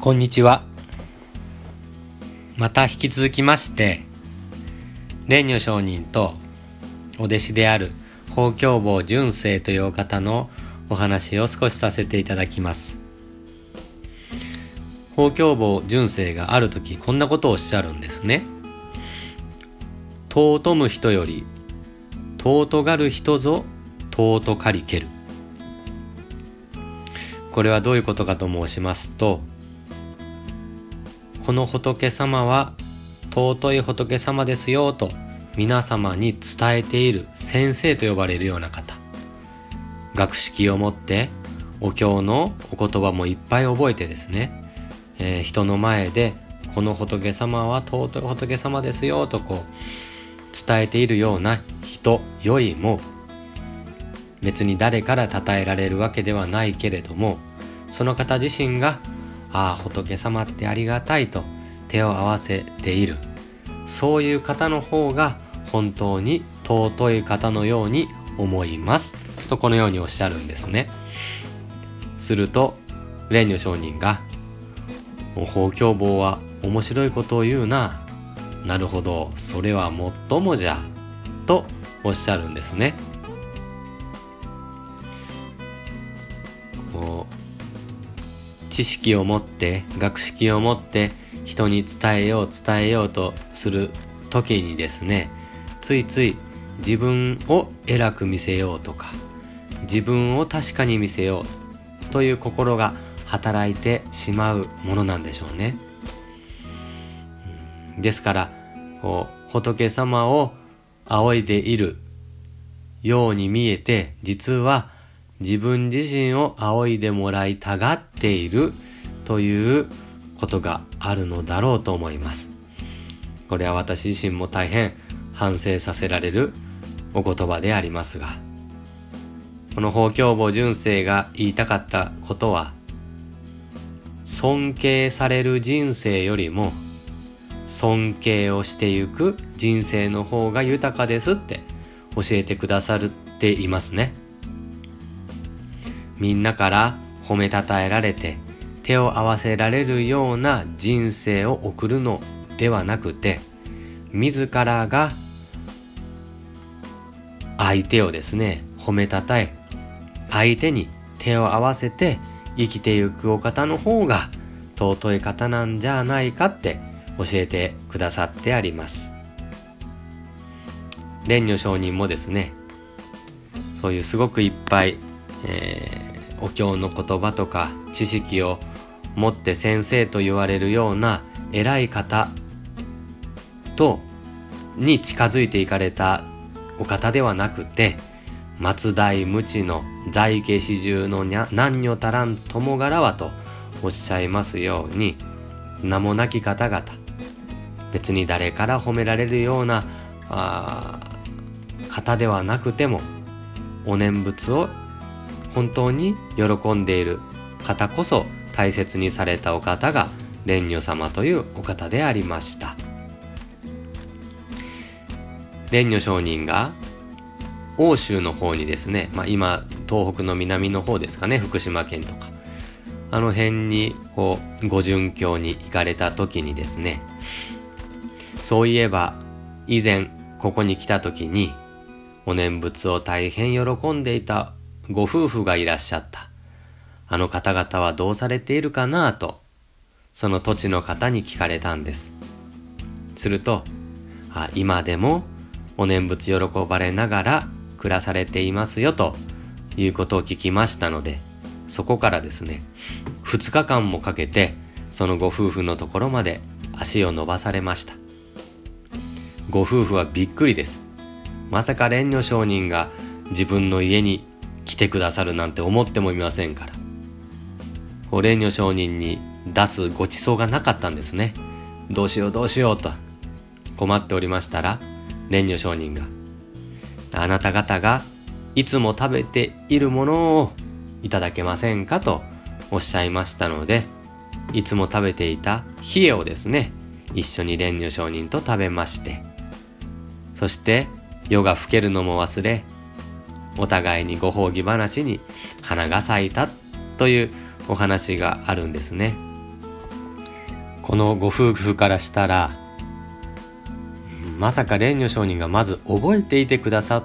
こんにちは。また引き続きまして、蓮如上人とお弟子である法教坊純正というお方のお話を少しさせていただきます。法教坊純正がある時こんなことをおっしゃるんですね。尊む人より尊がる人ぞ尊かりける。これはどういうことかと申しますとこの仏様は尊い仏様ですよと皆様に伝えている先生と呼ばれるような方。学識を持ってお経のお言葉もいっぱい覚えてですね、えー人の前でこの仏様は尊い仏様ですよとこう伝えているような人よりも別に誰から称えられるわけではないけれどもその方自身がああ仏様ってありがたいと手を合わせている。そういう方の方が本当に尊い方のように思います。とこのようにおっしゃるんですね。すると蓮如上人が「お法教坊は面白いことを言うな。なるほどそれはもっともじゃ」とおっしゃるんですね。知識を持って学識を持って人に伝えよう伝えようとする時にですねついつい自分を偉く見せようとか自分を確かに見せようという心が働いてしまうものなんでしょうね。ですからこう仏様を仰いでいるように見えて実は自分自身を仰いでもらいたがっているということがあるのだろうと思います。これは私自身も大変反省させられるお言葉でありますが、この法教母純正が言いたかったことは、尊敬される人生よりも尊敬をしてゆく人生の方が豊かですって教えてくださっていますね。みんなから褒めたたえられて手を合わせられるような人生を送るのではなくて自らが相手をですね褒めたたえ相手に手を合わせて生きてゆくお方の方が尊い方なんじゃないかって教えてくださってあります。蓮如上人もですねそういうすごくいっぱい、えーお経の言葉とか知識を持って先生と言われるような偉い方とに近づいていかれたお方ではなくて松代無知の在家始終の何女足らん友柄はとおっしゃいますように名もなき方々別に誰から褒められるようなあ方ではなくてもお念仏を本当に喜んでいる方こそ大切にされたお方が蓮如様というお方でありました。蓮如上人が欧州の方にですね、まあ、今東北の南の方ですかね福島県とか。あの辺にこうご殉教に行かれた時にですねそういえば以前ここに来た時にお念仏を大変喜んでいたご夫婦がいらっしゃった。あの方々はどうされているかなと、その土地の方に聞かれたんです。すると、あ今でもお念仏喜ばれながら暮らされていますよということを聞きましたので、そこからですね、2日間もかけてそのご夫婦のところまで足を伸ばされました。ご夫婦はびっくりです。まさか蓮如上人が自分の家に来てくださるなんて思ってもみませんから。こう蓮如上人に出すごちそうがなかったんですね。どうしようどうしようと困っておりましたら、蓮如上人が、あなた方がいつも食べているものをいただけませんかとおっしゃいましたので、いつも食べていた冷えをですね、一緒に蓮如上人と食べまして、そして夜が更けるのも忘れ、お互いにご褒美話に花が咲いたというお話があるんですね。このご夫婦からしたらまさか蓮如上人がまず覚えていてくださっ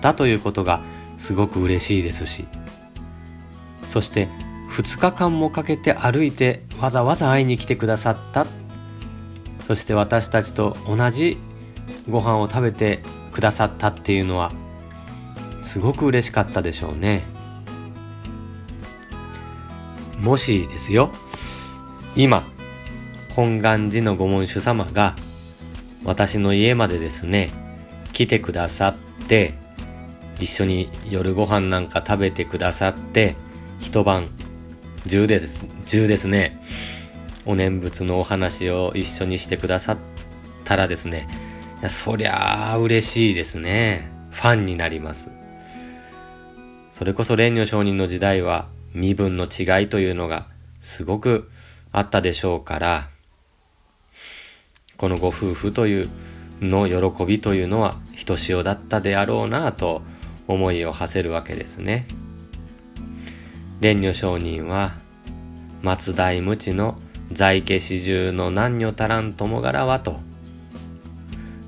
たということがすごく嬉しいですしそして2日間もかけて歩いてわざわざ会いに来てくださったそして私たちと同じご飯を食べてくださったっていうのはすごく嬉しかったでしょうね。もしですよ今本願寺のご門主様が私の家までですね来てくださって一緒に夜ご飯なんか食べてくださって一晩中です中ですねお念仏のお話を一緒にしてくださったらですねそりゃあ嬉しいですね。ファンになります。それこそ蓮如上人の時代は身分の違いというのがすごくあったでしょうからこのご夫婦というの喜びというのはひとしおだったであろうなと思いを馳せるわけですね。蓮如上人は松代無知の在家始終の男女足らん共柄はと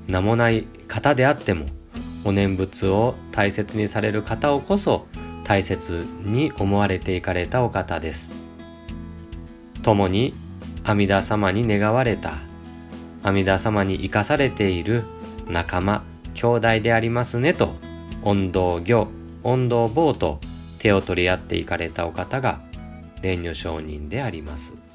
名もない方であってもお念仏を大切にされる方をこそ大切に思われていかれたお方です。共に阿弥陀様に願われた阿弥陀様に生かされている仲間兄弟でありますねと音道行音道坊と手を取り合っていかれたお方が蓮如上人であります。